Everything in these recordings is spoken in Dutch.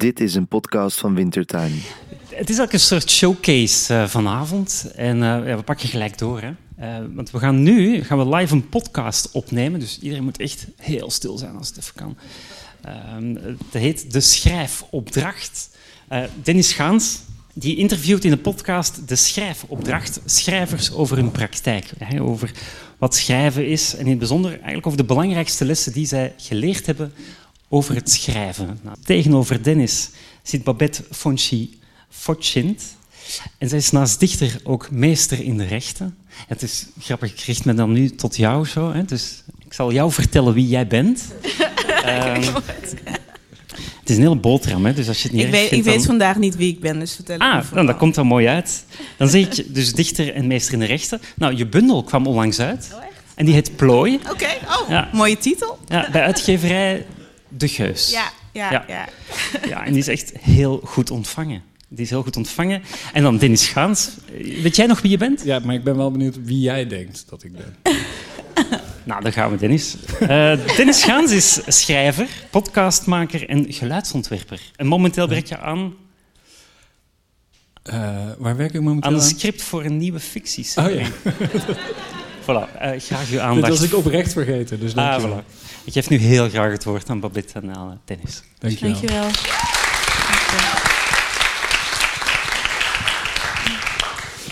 Dit is een podcast van Wintertuin. Het is ook een soort showcase uh, vanavond. En uh, ja, we pakken gelijk door. Hè? Uh, want we gaan nu gaan we live een podcast opnemen. Dus iedereen moet echt heel stil zijn als het even kan. het heet De Schrijfopdracht. Dennis Gaans die interviewt in de podcast De Schrijfopdracht schrijvers over hun praktijk. Hè, over wat schrijven is en in het bijzonder eigenlijk over de belangrijkste lessen die zij geleerd hebben over het schrijven. Nou, tegenover Dennis zit Babette Fonchi Fotchint. En zij is naast dichter ook meester in de rechten. Het is grappig, ik richt me dan nu tot jou zo. Hè? Dus ik zal jou vertellen wie jij bent. um, het is een hele boterham, hè? dus als je het niet Ik, weet, vindt, ik weet dan... vandaag niet wie ik ben, dus vertel Ah, het me nou, dat komt dan mooi uit. Dan zeg je dus dichter en meester in de rechten. Nou, je bundel kwam onlangs uit. Oh, echt? En die heet Plooi. Oké, oh, Ja. mooie titel. Ja, bij uitgeverij De Geus. Ja, ja, Ja. ja. Ja, en die is echt heel goed ontvangen. Die is heel goed ontvangen. En dan Dennis Gaans. Weet jij nog wie je bent? Ja, maar ik ben wel benieuwd wie jij denkt dat ik ben. Nou, dan gaan we, Dennis. Eh, Dennis Gaans is schrijver, podcastmaker en geluidsontwerper. En momenteel werk je aan, Eh, waar werk ik momenteel aan aan? een script voor een nieuwe fictie. Oh ja, Voilà, eh, graag uw dit aandacht. was ik oprecht vergeten. Dus Ah, dankjewel. voilà. Ik geef nu heel graag het woord aan Babette en aan Dennis. Dankjewel. Dankjewel.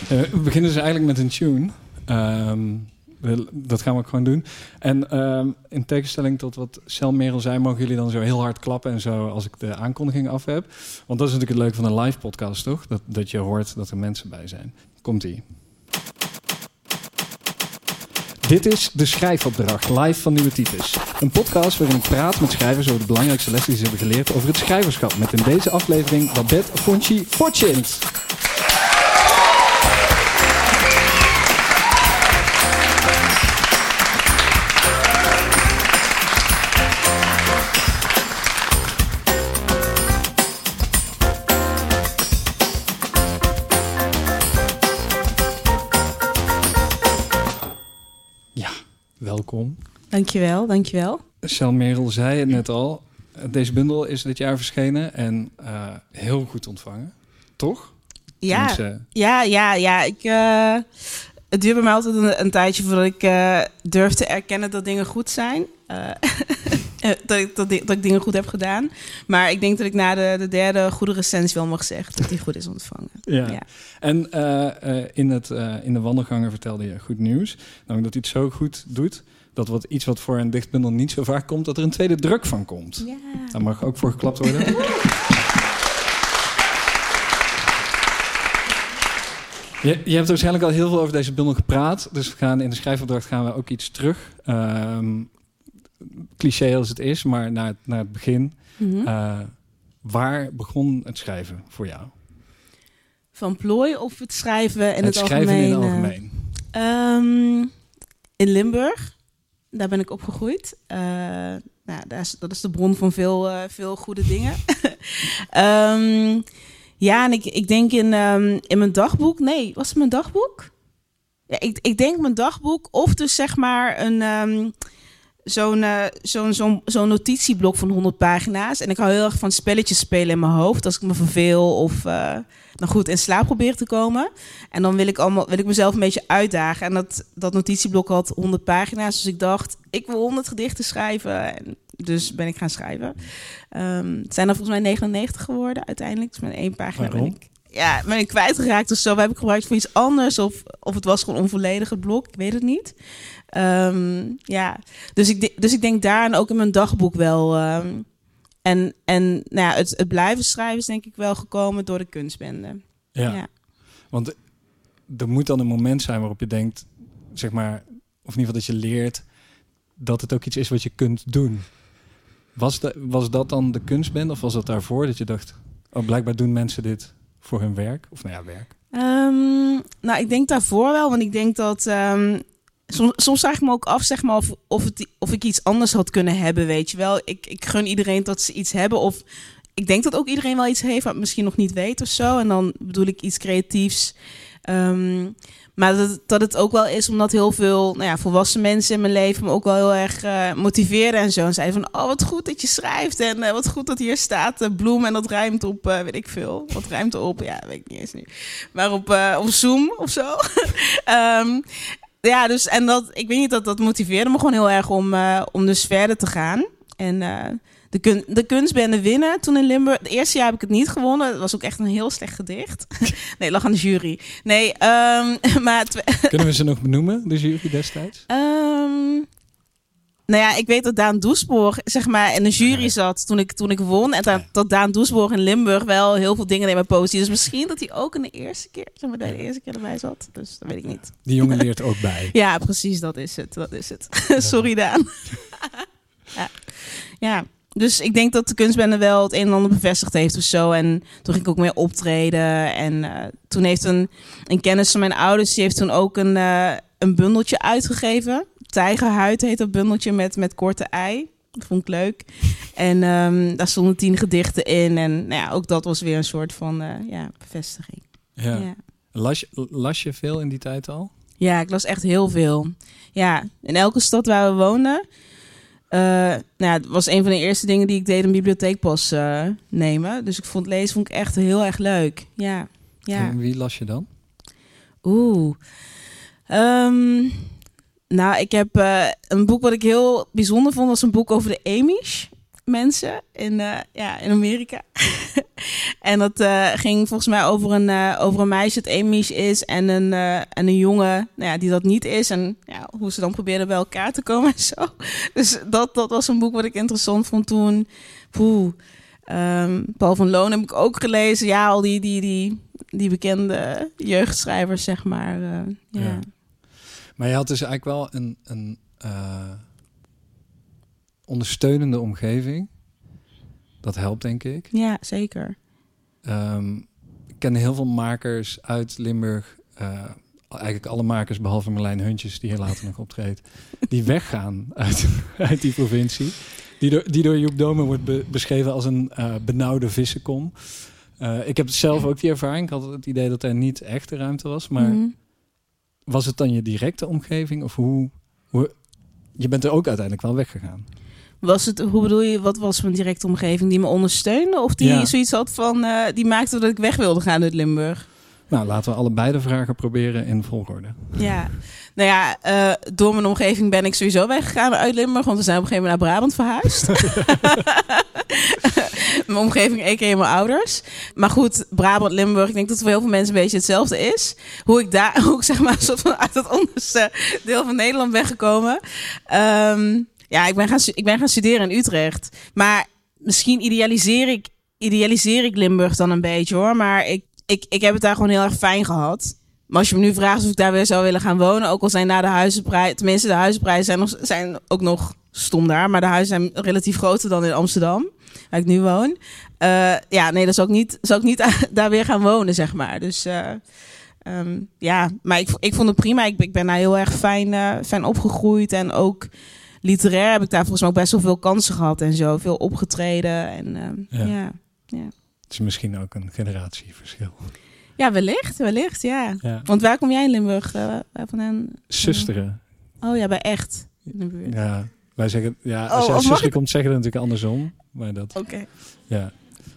Eh, we beginnen dus eigenlijk met een tune. Ehm, we- dat gaan we ook gewoon doen. En ehm, in tegenstelling tot wat Sel Merel zei, mogen jullie dan zo heel hard klappen en zo als ik de aankondiging af heb. Want dat is natuurlijk het leuke van een live podcast, toch? Dat, dat je hoort dat er mensen bij zijn. Komt-ie. Dit is De Schrijfopdracht, live van Nieuwe Types. Een podcast waarin ik praat met schrijvers over de belangrijkste lessen die ze hebben geleerd over het schrijverschap. Met in deze aflevering Babette Fonchi Fortjint. Welkom. Dankjewel, dankjewel. Sel Merel zei het net al. Deze bundel is dit jaar verschenen en eh, heel goed ontvangen. Toch? Ja, Tenminste, ja, ja, ja. Ik, eh, het duurt bij mij altijd een, een tijdje voordat ik eh, durf te erkennen dat dingen goed zijn. Dat, ik, dat, dat ik dingen goed heb gedaan. Maar ik denk dat ik na de, de derde goede recensie wel mag zeggen dat die goed is ontvangen. ja. Ja. En in, het, in de wandelgangen vertelde je goed nieuws. Namelijk dat hij het zo goed doet. Dat wat, iets wat voor een dichtbundel niet zo vaak komt, dat er een tweede druk van komt. Ja. Daar mag ook voor geklapt worden. Je, je hebt waarschijnlijk al heel veel over deze bundel gepraat. Dus we gaan in de schrijfopdracht gaan we ook iets terug. Ehm, cliché als het is, maar naar het, naar het begin. Mhm. Eh, waar begon het schrijven voor jou? Van plooi of het schrijven in het, schrijven algemeen? in het eh, algemeen. Ehm, in Limburg. Daar ben ik opgegroeid. Eh, nou, daar is, dat is de bron van veel, eh, veel goede dingen. Ehm, ja, en ik, ik denk in, ehm, in mijn dagboek. Nee, was het mijn dagboek? Ja, ik, ik denk mijn dagboek. Of dus zeg maar een. ehm, Zo'n eh, zo'n zo'n zo'n notitieblok van 100 pagina's. En ik hou heel erg van spelletjes spelen in mijn hoofd. Als ik me verveel of eh, nou goed in slaap probeer te komen. En dan wil ik, allemaal, wil ik mezelf een beetje uitdagen. En dat, dat notitieblok had 100 pagina's. Dus ik dacht, ik wil 100 gedichten schrijven. En dus ben ik gaan schrijven. Ehm, het zijn er volgens mij 99 geworden uiteindelijk. Dus met één pagina ben ik... Ja, ben ik kwijtgeraakt of zo. We heb ik gebruikt voor iets anders. Of, of het was gewoon onvolledig het blok. Ik weet het niet. Ehm, ja, dus ik, dus ik denk daar en ook in mijn dagboek wel. ehm, en en nou ja, het, het blijven schrijven is denk ik wel gekomen door de kunstbende. Ja. ja. Want er moet dan een moment zijn waarop je denkt, zeg maar, of in ieder geval dat je leert dat het ook iets is wat je kunt doen. Was, de, was dat dan de kunstbende of was dat daarvoor dat je dacht, oh blijkbaar doen mensen dit voor hun werk? Of nou ja, werk. Ehm, nou, ik denk daarvoor wel, want ik denk dat. Soms, soms vraag ik me ook af, zeg maar, of, of, het, of ik iets anders had kunnen hebben, weet je wel. Ik, ik gun iedereen dat ze iets hebben. Of ik denk dat ook iedereen wel iets heeft, wat misschien nog niet weet of zo. En dan bedoel ik iets creatiefs. Ehm, maar dat, het ook wel is omdat heel veel nou ja, volwassen mensen in mijn leven me ook wel heel erg eh, motiveren en zo. En zeiden van, oh wat goed dat je schrijft en eh, wat goed dat hier staat uh, bloem en dat rijmt op, eh, weet ik veel. Wat rijmt op? Ja, weet ik niet eens nu. Maar op, op Zoom of zo. Ehm, ja, dus en dat, ik weet niet, dat, dat motiveerde me gewoon heel erg om, eh, om dus verder te gaan. En eh, de, kun, de kunstbende winnen toen in Limburg. Het eerste jaar heb ik het niet gewonnen. Dat was ook echt een heel slecht gedicht. nee, lag aan de jury. Nee, ehm, maar... Kunnen we ze nog benoemen, de jury destijds? Ehm, nou ja, ik weet dat Daan Doesborg zeg maar in de jury zat toen ik, toen ik won. En dat, dat Daan Doesborg in Limburg wel heel veel dingen deed met poëzie. Dus misschien dat hij ook in de eerste keer, zeg maar, de eerste keer erbij zat. Dus dat weet ik niet. Die jongen leert ook bij. Ja, precies, dat is het. Dat is het. Sorry, Daan. ja. ja, dus ik denk dat de kunstbende wel het een en ander bevestigd heeft of zo. En toen ging ik ook meer optreden. En eh, toen heeft een, een kennis van mijn ouders, die heeft toen ook een, eh, een bundeltje uitgegeven. Tijgerhuid heet dat bundeltje met, met korte ei. Dat vond ik leuk. En ehm, daar stonden tien gedichten in. En nou ja, ook dat was weer een soort van eh, ja, bevestiging. Ja. ja. Las, je, las je veel in die tijd al? Ja, ik las echt heel veel. Ja, in elke stad waar we woonden. eh, nou ja, het was een van de eerste dingen die ik deed een bibliotheekpas eh, nemen. Dus ik vond lezen vond ik echt heel erg leuk. Ja, ja. En wie las je dan? Oeh. Ehm, nou, ik heb eh, een boek wat ik heel bijzonder vond. was een boek over de Amish mensen in, eh, ja, in Amerika. en dat eh, ging volgens mij over een, over een meisje dat Amish is en een, en een jongen nou ja, die dat niet is. En ja, hoe ze dan probeerden bij elkaar te komen en zo. Dus dat, dat was een boek wat ik interessant vond toen. Poeh. Ehm, Paul van Loon heb ik ook gelezen. Ja, al die, die, die, die bekende jeugdschrijvers, zeg maar. Ja. Maar je had dus eigenlijk wel een, een eh, ondersteunende omgeving. Dat helpt, denk ik. ja, zeker. Ehm, ik ken heel veel makers uit Limburg. eh, eigenlijk alle makers, behalve Marlijn Huntjes, die hier later nog optreedt. Die weggaan uit, uit die provincie. Die door, die door Joep Domen wordt be- beschreven als een eh, benauwde vissenkom. Eh, ik heb zelf ook die ervaring. Ik had het idee dat er niet echt de ruimte was. Maar Mhm. Was het dan je directe omgeving? Of hoe, hoe... Je bent er ook uiteindelijk wel weggegaan. Was het, hoe bedoel je, wat was mijn directe omgeving die me ondersteunde? Of die Ja. zoiets had van, eh, die maakte dat ik weg wilde gaan uit Limburg? Nou, laten we allebei de vragen proberen in volgorde. Ja, nou ja, eh, door mijn omgeving ben ik sowieso weggegaan uit Limburg, want we zijn op een gegeven moment naar Brabant verhuisd. mijn omgeving, a.k.a. mijn ouders. Maar goed, Brabant, Limburg, ik denk dat het voor heel veel mensen een beetje hetzelfde is. Hoe ik daar ook zeg maar soort van uit het onderste deel van Nederland ben gekomen. Ehm, ja, ik ben, gaan, ik ben gaan studeren in Utrecht. Maar misschien idealiseer ik, idealiseer ik Limburg dan een beetje hoor. Maar ik, ik, ik heb het daar gewoon heel erg fijn gehad. Maar als je me nu vraagt of ik daar weer zou willen gaan wonen, ook al zijn daar de huizenprijzen, tenminste de huizenprijzen zijn, nog, zijn ook nog stom daar, maar de huizen zijn relatief groter dan in Amsterdam, waar ik nu woon. Eh, ja, nee, dan zou ik niet, zou ik niet daar weer gaan wonen, zeg maar. Dus eh, ehm, ja, maar ik, ik vond het prima. Ik, ik ben daar heel erg fijn, eh, fijn opgegroeid en ook literair heb ik daar volgens mij ook best wel veel kansen gehad en zo, veel opgetreden en ehm, Ja. ja. Het is misschien ook een generatieverschil. Ja, wellicht, wellicht, ja. Ja. Want waar kom jij in Limburg uh, vandaan? Zusteren. Oh ja, bij echt. In de buurt. Ja, wij zeggen, ja, Oh, als jij of mag zuster ik- komt, zeggen we het natuurlijk andersom. Maar dat, Oké. ja.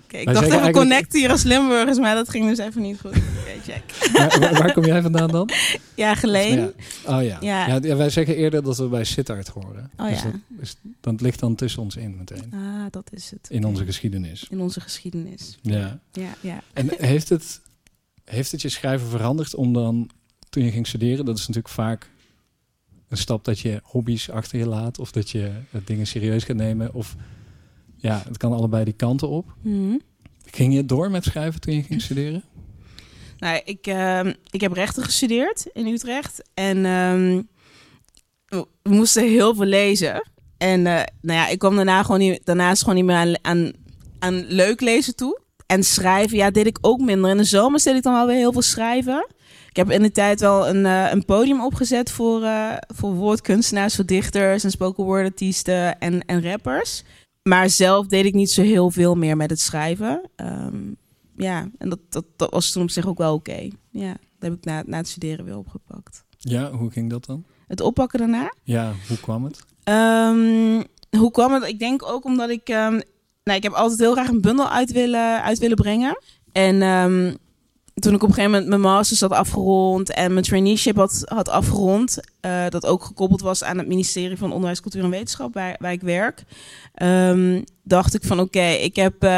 Ik Wij dacht even eigenlijk- connect hier als Limburgers, maar dat ging dus even niet goed. Oké, check. waar, waar- waar kom jij vandaan dan? Ja, Geleen. Ja. Oh ja. Ja. Ja. ja, wij zeggen eerder dat we bij Sittard horen. Oh dus ja. dat, is, dat ligt dan tussen ons in meteen. Ah, dat is het. In onze geschiedenis. In onze geschiedenis. Ja. Ja, ja. En heeft het, heeft het je schrijven veranderd om dan, toen je ging studeren, dat is natuurlijk vaak een stap dat je hobby's achter je laat of dat je eh, dingen serieus gaat nemen. Of ja, het kan allebei die kanten op. Mhm. Ging je door met schrijven toen je ging studeren? Nou, ik, ehm, ik heb rechten gestudeerd in Utrecht. En ehm, we moesten heel veel lezen. En eh, nou ja, ik kwam daarna gewoon niet, daarnaast gewoon niet meer aan, aan, aan leuk lezen toe. En schrijven, ja, deed ik ook minder. In de zomer deed ik dan wel weer heel veel schrijven. Ik heb in de tijd wel een, eh, een podium opgezet voor, eh, voor woordkunstenaars, voor dichters en spoken word artiesten en, en rappers. Maar zelf deed ik niet zo heel veel meer met het schrijven. Ehm, ja, en dat, dat, dat was toen op zich ook wel oké. Ja. heb ik na, na het studeren weer opgepakt. Ja, hoe ging dat dan? Het oppakken daarna? Ja, hoe kwam het? Ehm, hoe kwam het? Ik denk ook omdat ik... ehm, nou, ik heb altijd heel graag een bundel uit willen, uit willen brengen. En ehm, toen ik op een gegeven moment mijn masters had afgerond... en mijn traineeship had, had afgerond... eh, dat ook gekoppeld was aan het ministerie van Onderwijs, Cultuur en Wetenschap... waar, waar ik werk... ehm, dacht ik van oké, ik heb... eh,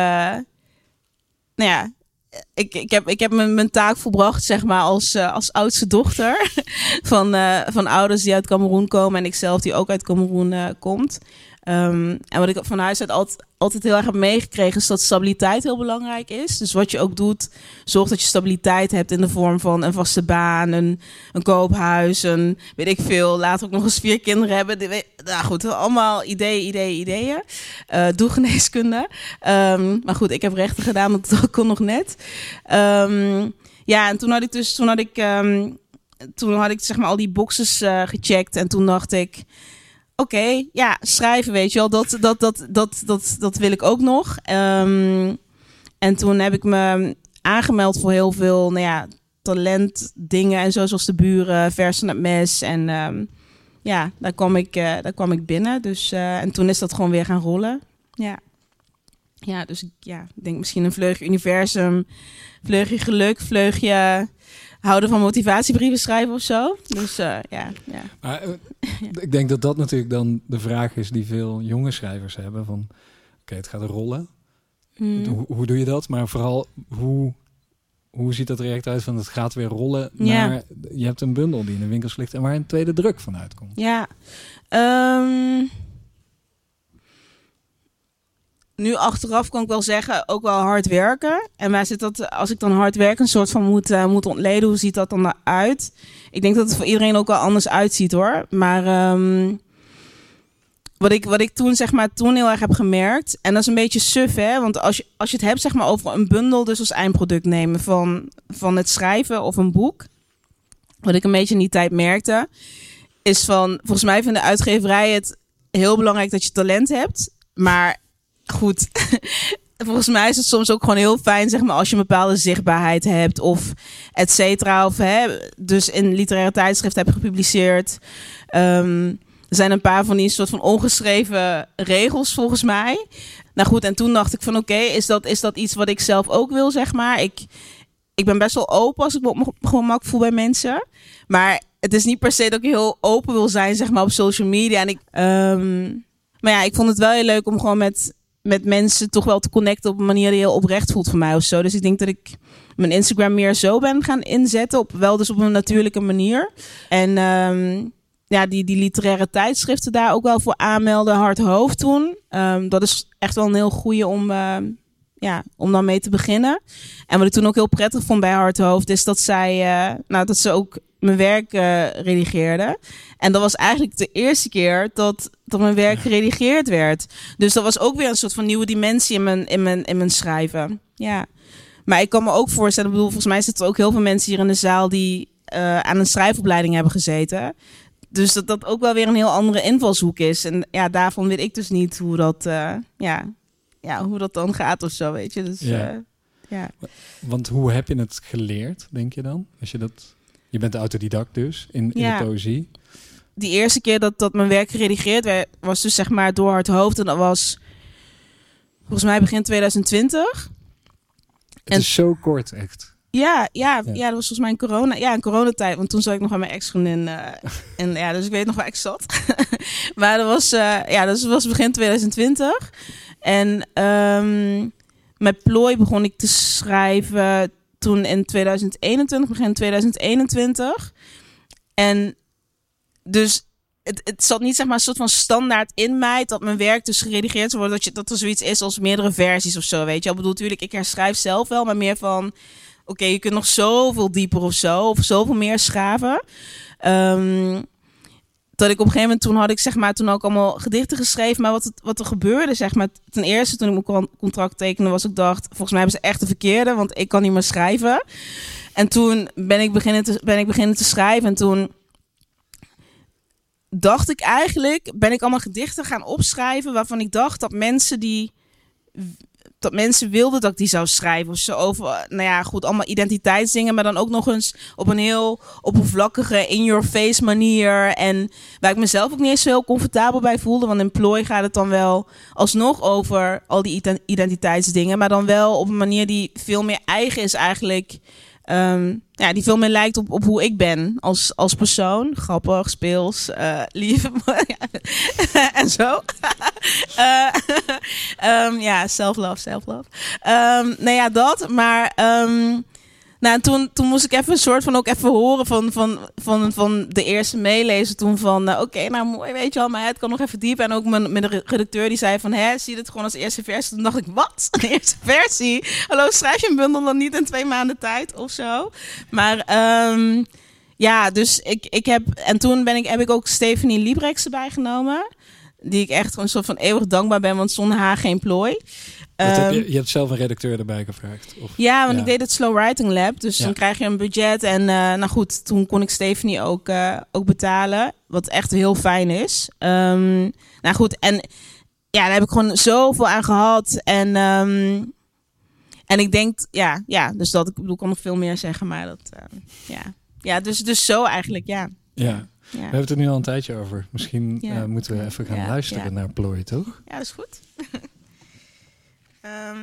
nou ja, ik, ik heb, ik heb mijn, mijn taak volbracht, zeg maar, als, eh, als oudste dochter van, van ouders die uit Cameroen komen en ikzelf die ook uit Cameroen komt. Ehm, en wat ik van huis altijd, heel erg heb meegekregen is dat stabiliteit heel belangrijk is. Dus wat je ook doet, zorg dat je stabiliteit hebt in de vorm van een vaste baan, een, koophuis, een weet ik veel. Later ook nog eens vier kinderen hebben. Nou goed, allemaal ideeën, ideeën, ideeën. Eh doe geneeskunde. Ehm, maar goed, ik heb rechten gedaan, want dat kon nog net. Ehm, ja, en toen had ik dus, toen had ik, toen had ik zeg maar al die boxes eh, gecheckt en toen dacht ik, oké, ja, schrijven, weet je wel, dat, dat, dat, dat, dat, dat wil ik ook nog. Ehm, en toen heb ik me aangemeld voor heel veel, nou ja, talentdingen en zo, zoals de buren, versen het mes en ehm, ja, daar kwam ik, eh, daar kwam ik binnen. Dus, eh, en toen is dat gewoon weer gaan rollen. Ja. Ja, dus ja, ik denk misschien een vleugje universum, vleugje geluk, vleugje houden van motivatiebrieven schrijven of zo. Dus eh, ja, ja. Maar, eh, Ik denk dat dat natuurlijk dan de vraag is die veel jonge schrijvers hebben. Van, oké, het gaat rollen. Hmm. Hoe, hoe doe je dat? Maar vooral, hoe, hoe ziet dat traject uit van het gaat weer rollen Ja. naar... Je hebt een bundel die in de winkels ligt en waar een tweede druk van uitkomt. Ja. Ehm, nu achteraf kan ik wel zeggen, ook wel hard werken. En waar zit dat, als ik dan hard werk, een soort van moet, eh, moet ontleden, hoe ziet dat dan eruit? Ik denk dat het voor iedereen ook wel anders uitziet hoor. Maar ehm, wat, ik, wat ik toen zeg maar toen heel erg heb gemerkt, en dat is een beetje suf hè, want als je, als je het hebt zeg maar over een bundel, dus als eindproduct nemen van, van het schrijven of een boek. Wat ik een beetje in die tijd merkte, is van, volgens mij vinden uitgeverijen het heel belangrijk dat je talent hebt. Maar goed, volgens mij is het soms ook gewoon heel fijn, zeg maar, als je een bepaalde zichtbaarheid hebt of et cetera. Of hè, dus in literaire tijdschriften hebt gepubliceerd. Ehm, er zijn een paar van die soort van ongeschreven regels volgens mij. Nou goed, en toen dacht ik van oké, is, dat, is dat iets wat ik zelf ook wil, zeg maar. Ik, ik ben best wel open als ik me mijn gemak voel bij mensen. Maar het is niet per se dat ik heel open wil zijn, zeg maar, op social media. En ik, ehm, maar ja, ik vond het wel heel leuk om gewoon met, met mensen toch wel te connecten op een manier die heel oprecht voelt voor mij of zo. Dus ik denk dat ik mijn Instagram meer zo ben gaan inzetten. Op, wel dus op een natuurlijke manier. En ehm, ja, die, die literaire tijdschriften daar ook wel voor aanmelden. Hard hoofd toen. Ehm, dat is echt wel een heel goede om, ehm, ja, om dan mee te beginnen. En wat ik toen ook heel prettig vond bij Hard Hoofd is dat zij, eh, nou, dat ze ook mijn werk eh redigeerde. En dat was eigenlijk de eerste keer dat, dat mijn werk geredigeerd werd. Dus dat was ook weer een soort van nieuwe dimensie in mijn, in mijn, in mijn schrijven. Ja. Maar ik kan me ook voorstellen, ik bedoel, volgens mij zitten er ook heel veel mensen hier in de zaal die eh, aan een schrijfopleiding hebben gezeten. Dus dat dat ook wel weer een heel andere invalshoek is. En ja, daarvan weet ik dus niet hoe dat, ja, ja, hoe dat dan gaat of zo, weet je. Dus Ja. ja. ja. Want hoe heb je het geleerd, denk je dan? Als je dat... Je bent autodidact dus, in, in Ja. de poëzie. die eerste keer dat, dat mijn werk geredigeerd werd, was dus zeg maar door het hoofd. En dat was volgens mij begin 2020. Het En- is zo kort, echt. Ja, ja, Ja. ja. dat was volgens mij een corona, ja, een coronatijd. Want toen zat ik nog bij mijn ex-vriendin. eh, en ja, dus ik weet nog waar ik zat. maar dat was, eh, ja, dat was begin 2020. En ehm, met plooi begon ik te schrijven toen in 2021, begin 2021. En dus het, het zat niet zeg maar een soort van standaard in mij dat mijn werk dus geredigeerd zou worden. Dat, je, dat er zoiets is als meerdere versies of zo, weet je. Ik bedoel, natuurlijk, ik herschrijf zelf wel, maar meer van... Oké, je kunt nog zoveel dieper of zo, of zoveel meer schaven. Ehm, dat ik op een gegeven moment, toen had ik zeg maar, toen ook allemaal gedichten geschreven. Maar wat, het, wat er gebeurde, zeg maar, ten eerste toen ik mijn con- contract tekende, was ik dacht, volgens mij hebben ze echt de verkeerde, want ik kan niet meer schrijven. En toen ben ik beginnen te, ben ik beginnen te schrijven en toen dacht ik eigenlijk, ben ik allemaal gedichten gaan opschrijven waarvan ik dacht dat mensen die dat mensen wilden dat ik die zou schrijven. Of over, nou ja, goed, allemaal identiteitsdingen. Maar dan ook nog eens op een heel oppervlakkige, in-your-face manier. En waar ik mezelf ook niet eens zo heel comfortabel bij voelde. Want in plooi gaat het dan wel alsnog over al die ident- identiteitsdingen. Maar dan wel op een manier die veel meer eigen is eigenlijk. Ehm, ja, die veel meer lijkt op, op hoe ik ben als, als persoon. Grappig, speels, eh, lief en zo. Eh, ehm, ja, self-love, self-love. Ehm, nou ja, dat. Maar nou, en toen, toen moest ik even een soort van ook even horen van, van, van, van de eerste meelezer toen van... eh, Oké, nou mooi, weet je wel, maar het kan nog even diep. En ook mijn, redacteur die zei van... Hè, zie je dit gewoon als eerste versie? Toen dacht ik, wat? Een eerste versie? Hallo, schrijf je een bundel dan niet in twee maanden tijd of zo? Maar... ehm, ja, dus ik, ik heb... En toen ben ik, heb ik ook Stephanie Librex erbij genomen. Die ik echt een soort van eeuwig dankbaar ben, want zonder haar geen plooi. Ehm, je, je hebt zelf een redacteur erbij gevraagd? Of? ja, want Ja. ik deed het Slow Writing Lab. Dus Ja. dan krijg je een budget. En eh, nou goed, toen kon ik Stephanie ook, eh, ook betalen. Wat echt heel fijn is. Ehm, nou goed, en ja, daar heb ik gewoon zoveel aan gehad. En, ehm, en ik denk, ja, ja, dus dat ik bedoel, kan nog veel meer zeggen. Maar dat, eh, ja. Ja, dus, dus zo eigenlijk, ja. Ja, ja. we hebben het er nu al een tijdje over. Misschien Ja. moeten we even gaan Ja, luisteren naar Plooi, toch? Ja, dat is goed. Ehm,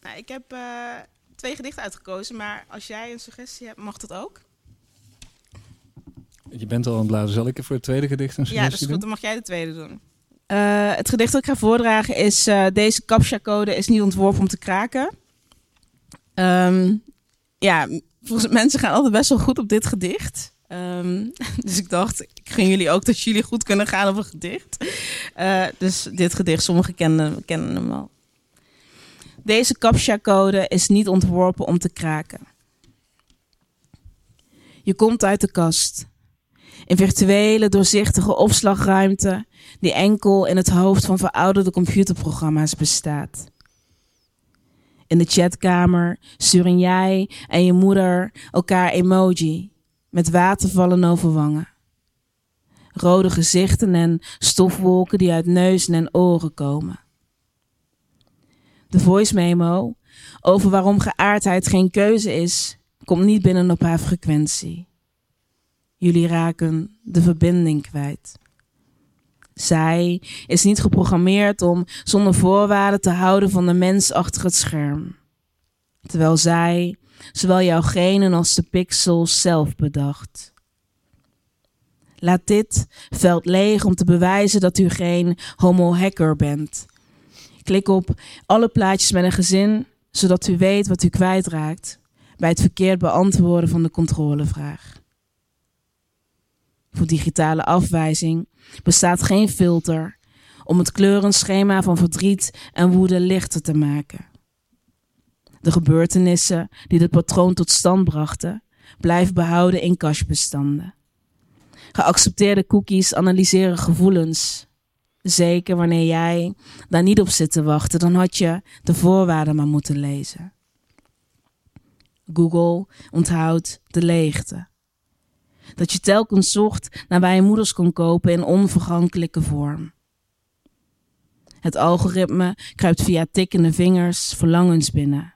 nou, ik heb eh, twee gedichten uitgekozen, maar als jij een suggestie hebt, mag dat ook. Je bent al aan het bladeren. Zal ik voor het tweede gedicht een Ja, dat is suggestie goed. Dan mag jij de tweede doen. Eh, het gedicht dat ik ga voordragen is... eh, deze captcha-code is niet ontworpen om te kraken. Ehm, ja, volgens mensen gaan altijd best wel goed op dit gedicht. Ehm, dus ik dacht, ik gun jullie ook dat jullie goed kunnen gaan op een gedicht. Eh, dus dit gedicht, sommigen kennen, kennen hem al. Deze captcha-code is niet ontworpen om te kraken. Je komt uit de kast. Een virtuele, doorzichtige opslagruimte die enkel in het hoofd van verouderde computerprogramma's bestaat. In de chatkamer sturen jij en je moeder elkaar emoji met watervallen over wangen. Rode gezichten en stofwolken die uit neuzen en oren komen. De voice memo over waarom geaardheid geen keuze is, komt niet binnen op haar frequentie. Jullie raken de verbinding kwijt. Zij is niet geprogrammeerd om zonder voorwaarden te houden van de mens achter het scherm. Terwijl zij zowel jouw genen als de pixels zelf bedacht. Laat dit veld leeg om te bewijzen dat u geen homo-hacker bent. Klik op alle plaatjes met een gezin, zodat u weet wat u kwijtraakt bij het verkeerd beantwoorden van de controlevraag. Voor digitale afwijzing bestaat geen filter om het kleurenschema van verdriet en woede lichter te maken. De gebeurtenissen die dit patroon tot stand brachten, blijven behouden in cachebestanden. Geaccepteerde cookies analyseren gevoelens. Zeker wanneer jij daar niet op zit te wachten, dan had je de voorwaarden maar moeten lezen. Google onthoudt de leegte. Dat je telkens zocht naar waar je moeders kon kopen in onvergankelijke vorm. Het algoritme kruipt via tikkende vingers verlangens binnen.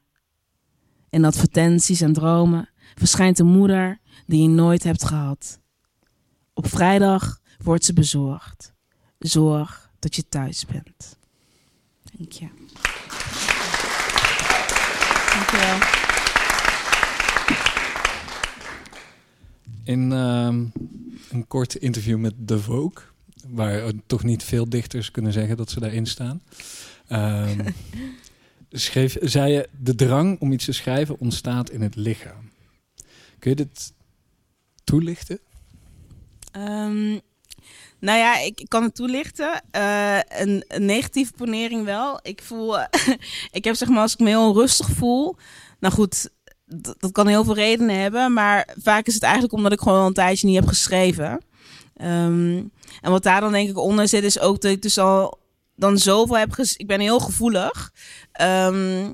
In advertenties en dromen verschijnt een moeder die je nooit hebt gehad. Op vrijdag wordt ze bezorgd. Zorg dat je thuis bent. Dank je. Dank je wel. In ehm, een kort interview met The Vogue, waar toch niet veel dichters kunnen zeggen dat ze daarin staan, ehm, schreef, zei je, de drang om iets te schrijven ontstaat in het lichaam. Kun je dit toelichten? Ehm, nou ja, ik, kan het toelichten. Eh, een, negatieve ponering wel. Ik voel, ik heb zeg maar als ik me heel onrustig voel. Nou goed, dat kan heel veel redenen hebben. Maar vaak is het eigenlijk omdat ik gewoon al een tijdje niet heb geschreven. Ehm, en wat daar dan denk ik onder zit, is ook dat ik dus al dan zoveel heb Ik ben heel gevoelig. Ehm,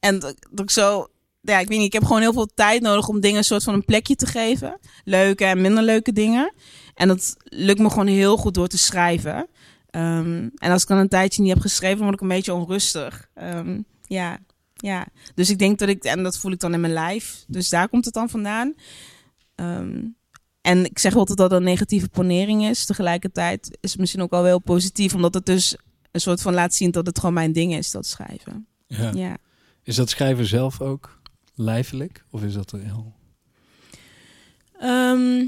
en dat ik zo. Ja, ik weet niet. Ik heb gewoon heel veel tijd nodig om dingen een soort van een plekje te geven. Leuke en minder leuke dingen. En dat lukt me gewoon heel goed door te schrijven. Ehm, en als ik dan een tijdje niet heb geschreven, word ik een beetje onrustig. Ehm, ja, ja. Dus ik denk dat ik, en dat voel ik dan in mijn lijf. Dus daar komt het dan vandaan. Ehm, en ik zeg altijd dat het een negatieve ponering is. Tegelijkertijd is het misschien ook wel heel positief, omdat het dus een soort van laat zien dat het gewoon mijn ding is, dat schrijven. Ja. Ja. Is dat schrijven zelf ook lijfelijk? Of is dat heel... Ehm,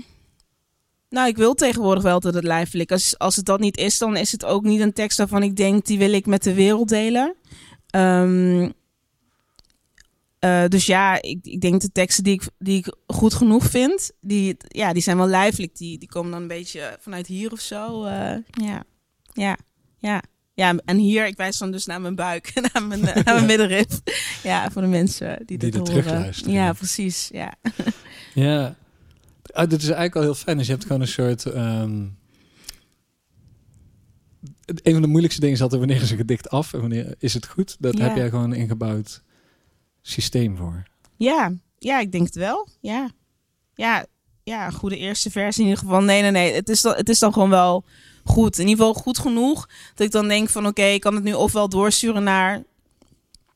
nou, ik wil tegenwoordig wel dat het lijfelijk. Als, als het dat niet is, dan is het ook niet een tekst waarvan ik denk, die wil ik met de wereld delen. Ehm, eh, dus ja, ik, ik denk de teksten die ik, die ik goed genoeg vind, die, ja, die zijn wel lijfelijk. Die, die komen dan een beetje vanuit hier of zo. eh, ja, ja, ja. Ja, en hier, ik wijs dan dus naar mijn buik, naar mijn, naar mijn middenrif. Ja, voor de mensen die, Die dit horen. Ja, precies. Ja. Ja, ah, dit is eigenlijk al heel fijn. Dus je hebt gewoon een soort... ehm, een van de moeilijkste dingen is altijd wanneer is een gedicht af en wanneer is het goed. Dat Ja. heb jij gewoon een ingebouwd systeem voor. Ja, ja, ik denk het wel. Ja, ja, ja, een goede eerste versie in ieder geval. Nee, nee, nee. Het is dan, het is dan gewoon wel goed. In ieder geval goed genoeg dat ik dan denk van oké, ik kan het nu ofwel doorsturen naar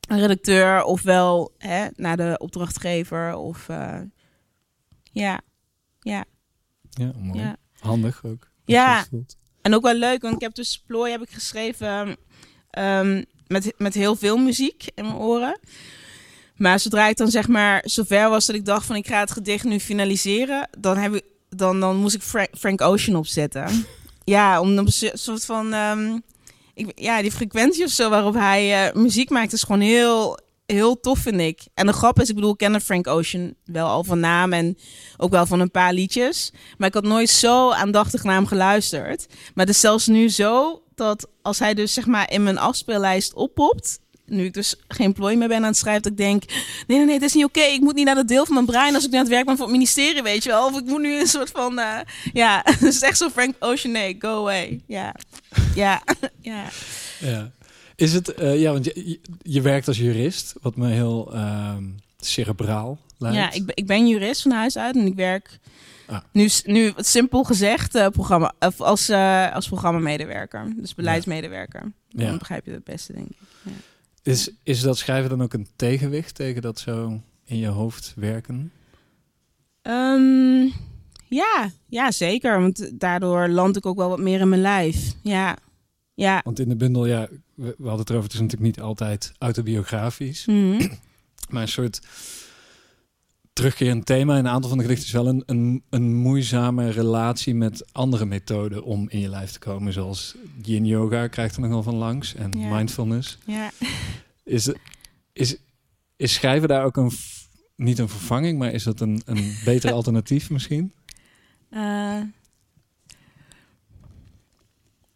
een redacteur ofwel hè, naar de opdrachtgever of eh, ja, ja, Ja, mooi. ja. Handig ook. Ja. En ook wel leuk, want ik heb dus plooi heb ik geschreven ehm, met, met heel veel muziek in mijn oren. Maar zodra ik dan zeg maar zover was dat ik dacht van ik ga het gedicht nu finaliseren, dan, heb ik, dan, dan moest ik Frank Ocean opzetten. Ja, om een so- soort van, ehm, ik, ja, die frequentie of zo waarop hij eh, muziek maakt is gewoon heel, heel tof vind ik. En de grap is, ik bedoel, ik Frank Ocean wel al van naam en ook wel van een paar liedjes. Maar ik had nooit zo aandachtig naar hem geluisterd. Maar het is zelfs nu zo dat als hij dus zeg maar in mijn afspeellijst oppopt. Nu ik dus geen plooi meer ben aan het schrijven, dat ik denk: nee, nee, nee, het is niet oké. Ik moet niet naar dat deel van mijn brein als ik nu aan het werk ben voor het ministerie, weet je wel. Of ik moet nu een soort van. eh, ja, het is echt zo Frank Ocean, nee, go away. Ja, ja, ja. Ja. Is het, eh, ja, want je, je, werkt als jurist, wat me heel ehm, cerebraal lijkt. Ja, ik, ben- ik ben jurist van huis uit en ik werk Ah. nu, nu simpel gezegd eh, programma, of als, eh, als programmamedewerker. Dus beleidsmedewerker. Ja. Dan begrijp je het het beste, denk ik. Is, is dat schrijven dan ook een tegenwicht tegen dat zo in je hoofd werken? Ehm, ja, ja, zeker. Want daardoor land ik ook wel wat meer in mijn lijf. Ja, ja. Want in de bundel, ja, we, we hadden het erover, het is natuurlijk niet altijd autobiografisch, Mhm. maar een soort terugkerend thema. In een aantal van de gedichten is wel een, een, een moeizame relatie met andere methoden om in je lijf te komen. Zoals yin yoga krijgt er nogal van langs en Ja. mindfulness. ja. Is, het- is, is schrijven daar ook een, niet een vervanging, maar is dat een, een beter alternatief misschien? Eh,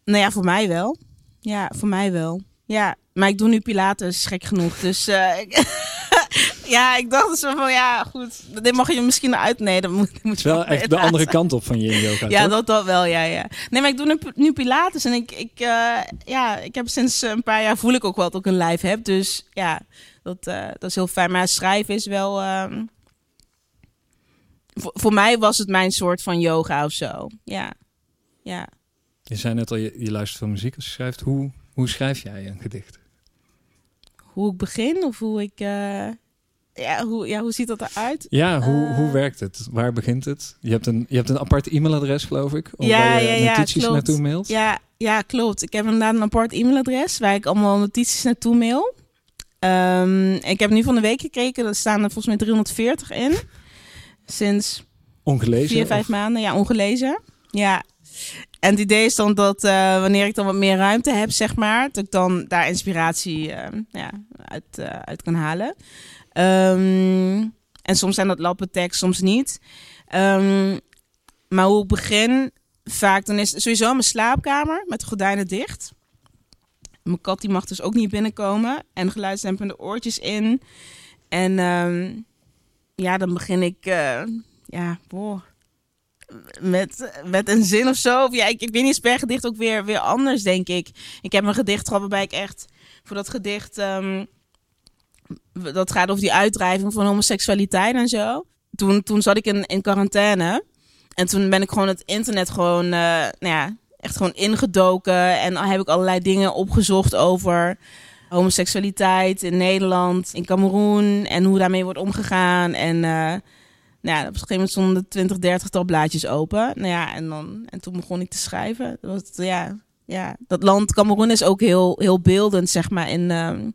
nou ja, voor mij wel. Ja, voor mij wel. Ja, maar ik doe nu Pilates, gek genoeg. Dus ik- ja, ik dacht dus van ja, goed. Dit mag je misschien eruit. Nee, moet, je wel echt de laten. andere kant op van yin yoga, Ja, toch? dat, dat wel, ja, ja. Nee, maar ik doe nu, nu Pilates en ik, ik, eh, ja, ik heb sinds een paar jaar voel ik ook wel dat ik een lijf heb. Dus ja, dat, eh, dat is heel fijn. Maar schrijven is wel... ehm, voor, voor mij was het mijn soort van yoga of zo. Ja, ja. Je zei net al, je, je luistert veel muziek als je schrijft. Hoe, hoe schrijf jij een gedicht? Hoe ik begin of hoe ik... eh, ja, hoe, ja, hoe ziet dat eruit? Ja, hoe, Eh. hoe werkt het? Waar begint het? Je hebt een, je hebt een apart e-mailadres, geloof ik. Of Ja, waar je ja, ja, notities klopt. naartoe mailt. Ja, ja, klopt. Ik heb inderdaad een apart e-mailadres waar ik allemaal notities naartoe mail. Ehm, ik heb nu van de week gekeken, er staan er volgens mij 340 in. Sinds Ongelezen? vier, vijf of- maanden, ja, ongelezen. Ja. En het idee is dan dat eh, wanneer ik dan wat meer ruimte heb, zeg maar, dat ik dan daar inspiratie eh, ja, uit, eh, uit kan halen. Ehm, en soms zijn dat lappen tekst, soms niet. Ehm, maar hoe ik begin, vaak dan is sowieso mijn slaapkamer met de gordijnen dicht. Mijn kat die mag dus ook niet binnenkomen. En geluidsdempende oortjes in. En ehm, ja, dan begin ik, eh, ja, boh, met, met een zin of zo. Of ja, ik, ik weet niet, is per gedicht ook weer, weer anders, denk ik. Ik heb een gedicht gehad waarbij ik echt voor dat gedicht... dat gaat over die uitdrijving van homoseksualiteit en zo. Toen, toen zat ik in, in quarantaine. En toen ben ik gewoon het internet gewoon, eh, nou ja, echt gewoon ingedoken. En heb ik allerlei dingen opgezocht over homoseksualiteit in Nederland, in Cameroen en hoe daarmee wordt omgegaan. En uh, nou ja, op een gegeven moment stonden er 20, 30 tal blaadjes open. Nou ja, en, dan, en toen begon ik te schrijven. Dat, was, ja, ja, dat land Cameroen is ook heel, heel beeldend, zeg maar, in, um,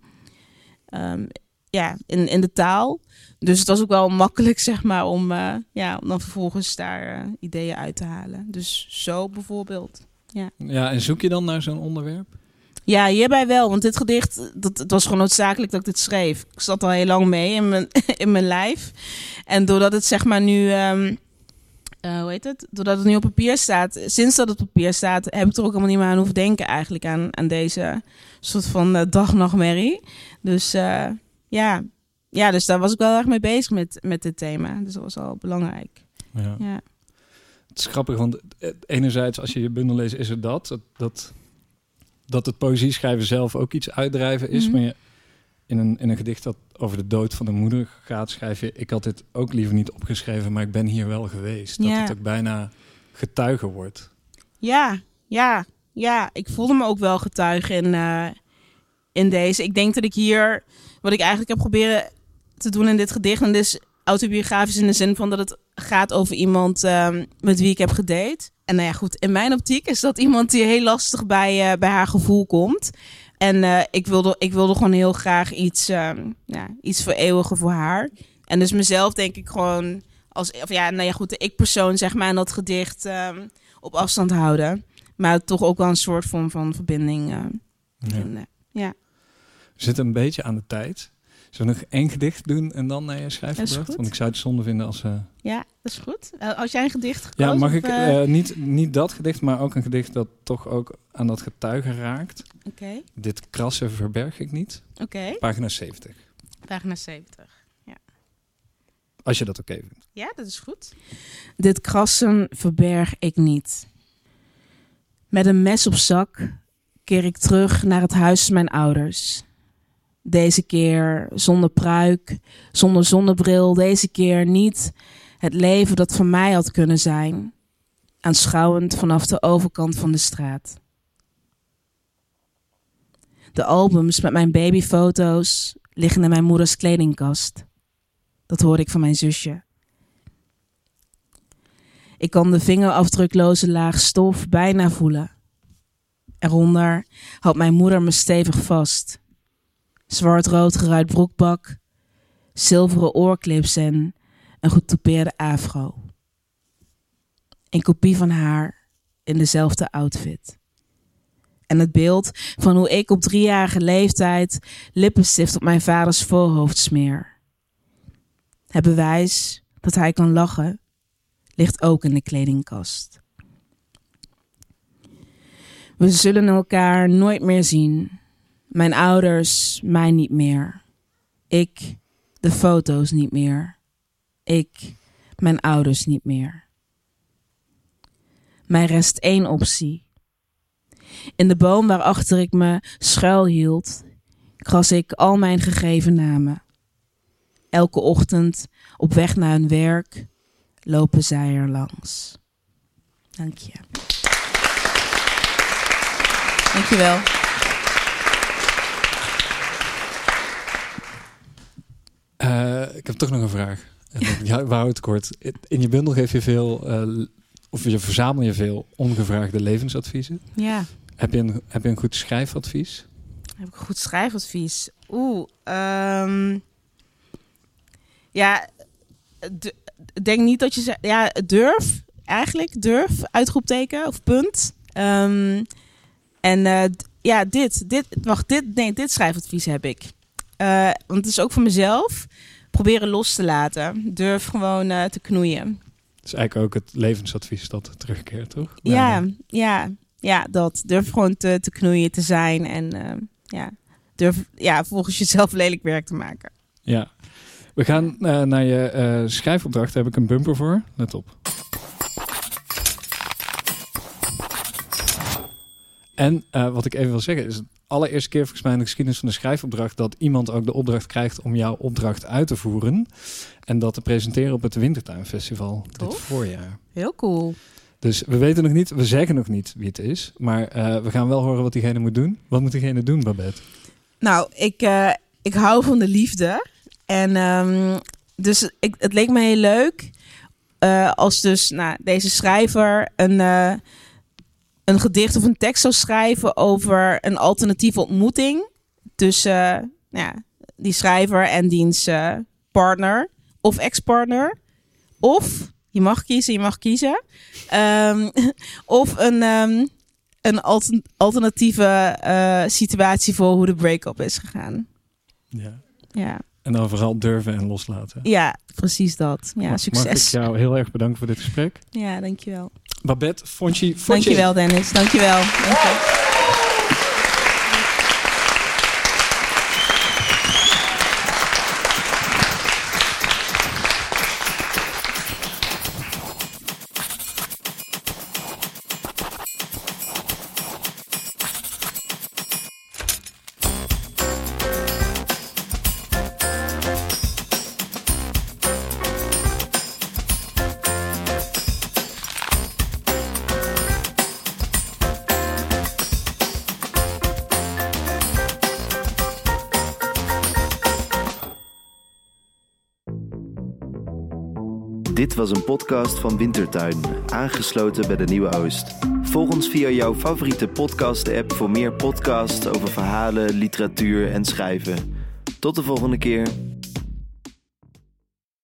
um, ja, in, in de taal. Dus het was ook wel makkelijk, zeg maar, om, uh, ja, om dan vervolgens daar uh, ideeën uit te halen. Dus zo bijvoorbeeld. Ja, ja en zoek je dan naar zo'n onderwerp? Ja, hierbij wel. Want dit gedicht, dat, het was gewoon noodzakelijk dat ik dit schreef. Ik zat al heel lang mee in mijn, in mijn lijf. En doordat het zeg maar nu... Um, uh, hoe heet het? Doordat het nu op papier staat, sinds dat het op papier staat, heb ik er ook helemaal niet meer aan hoeven denken eigenlijk aan, aan deze soort van uh, dag-nachtmerrie. Dus uh, ja. ja, dus daar was ik wel erg mee bezig met, met dit thema. Dus dat was al belangrijk. Ja. ja. Het is grappig, want enerzijds als je je bundel leest, is er dat, dat, dat dat het poëzie schrijven zelf ook iets uitdrijven is. Mm -hmm. Maar je, in, een, in een gedicht dat over de dood van de moeder gaat, schrijf je... ik had dit ook liever niet opgeschreven, maar ik ben hier wel geweest. Ja. Dat het ook bijna getuige wordt. Ja, ja, ja. Ik voelde me ook wel getuige in, uh, in deze. Ik denk dat ik hier... Wat ik eigenlijk heb proberen te doen in dit gedicht... en is autobiografisch in de zin van dat het gaat over iemand um, met wie ik heb gedate. En nou ja, goed, in mijn optiek is dat iemand die heel lastig bij, uh, bij haar gevoel komt. En uh, ik, wilde, ik wilde gewoon heel graag iets, um, ja, iets vereeuwigen voor haar. En dus mezelf denk ik gewoon als, of ja, nou ja, goed, de ik-persoon zeg maar in dat gedicht um, op afstand houden. Maar toch ook wel een soort vorm van verbinding. Uh, ja. vinden. ja. We zitten een beetje aan de tijd. Zullen we nog één gedicht doen en dan naar je schrijfopdracht? goed. Want ik zou het zonde vinden als... Uh... Ja, dat is goed. Uh, als jij een gedicht gekozen, Ja, mag of, ik uh... uh, niet, niet dat gedicht, maar ook een gedicht dat toch ook aan dat getuige raakt. Oké, okay. Dit krassen verberg ik niet. oké. Okay. Pagina 70. Pagina 70. Ja. Als je dat oké okay vindt. Ja, dat is goed. Dit krassen verberg ik niet. Met een mes op zak keer ik terug naar het huis van mijn ouders. Deze keer zonder pruik, zonder zonnebril. Deze keer niet het leven dat van mij had kunnen zijn. Aanschouwend vanaf de overkant van de straat. De albums met mijn babyfoto's liggen in mijn moeders kledingkast. Dat hoorde ik van mijn zusje. Ik kan de vingerafdrukloze laag stof bijna voelen. Eronder houdt mijn moeder me stevig vast zwart-rood geruit broekbak, zilveren oorclips en een getoupeerde afro. Een kopie van haar in dezelfde outfit. En het beeld van hoe ik op driejarige leeftijd lippenstift op mijn vaders voorhoofd smeer. Het bewijs dat hij kan lachen ligt ook in de kledingkast. We zullen elkaar nooit meer zien. Mijn ouders, mij niet meer. Ik, de foto's niet meer. Ik, mijn ouders niet meer. Mij rest één optie. In de boom waarachter ik me schuil hield, kras ik al mijn gegeven namen. Elke ochtend op weg naar hun werk lopen zij er langs. Dank je. Dank je wel. Uh, ik heb toch nog een vraag. Ja, we het kort. In je bundel geef je veel, uh, of je verzamel je veel ongevraagde levensadviezen. Ja. Heb je een, heb je een goed schrijfadvies? Heb ik een goed schrijfadvies? Oeh, um, ja, denk niet dat je zegt, ja, durf eigenlijk, durf, uitroepteken of punt. Um, en uh, ja, dit, dit, wacht, dit, nee, dit schrijfadvies heb ik. Uh, want het is ook voor mezelf. Proberen los te laten. Durf gewoon uh, te knoeien. Dat is eigenlijk ook het levensadvies dat terugkeert, toch? Ja, ja, ja, dat. Durf gewoon te, te knoeien te zijn. En uh, ja, durf ja, volgens jezelf lelijk werk te maken. Ja. We gaan naar je schrijfopdracht. Daar heb ik een bumper voor. Let op. En uh, wat ik even wil zeggen is, allereerste keer volgens mij in de geschiedenis van de schrijfopdracht dat iemand ook de opdracht krijgt om jouw opdracht uit te voeren en dat te presenteren op het Wintertuinfestival Tof. dit voorjaar. Heel cool. Dus we weten nog niet, we zeggen nog niet wie het is, maar uh, we gaan wel horen wat diegene moet doen. Wat moet diegene doen, Babette? Nou, ik, eh, ik hou van de liefde. En ehm, dus ik, het leek me heel leuk eh, als dus nou, deze schrijver een, eh, een gedicht of een tekst zou schrijven over een alternatieve ontmoeting tussen nou ja, die schrijver en diens eh, partner of ex-partner. Of, je mag kiezen, je mag kiezen. Ehm, of een, ehm, een alter- alternatieve eh, situatie voor hoe de break-up is gegaan. Ja. Ja. En dan vooral durven en loslaten. ja, precies dat. Ja, Mag succes. ik jou heel erg bedanken voor dit gesprek. Ja, dankjewel. Babette, Fonchi. Dankjewel Dennis, dankjewel. Dankjewel. Was een podcast van Wintertuin, aangesloten bij de Nieuwe Oost. Volg ons via jouw favoriete podcast-app voor meer podcasts over verhalen, literatuur en schrijven. Tot de volgende keer.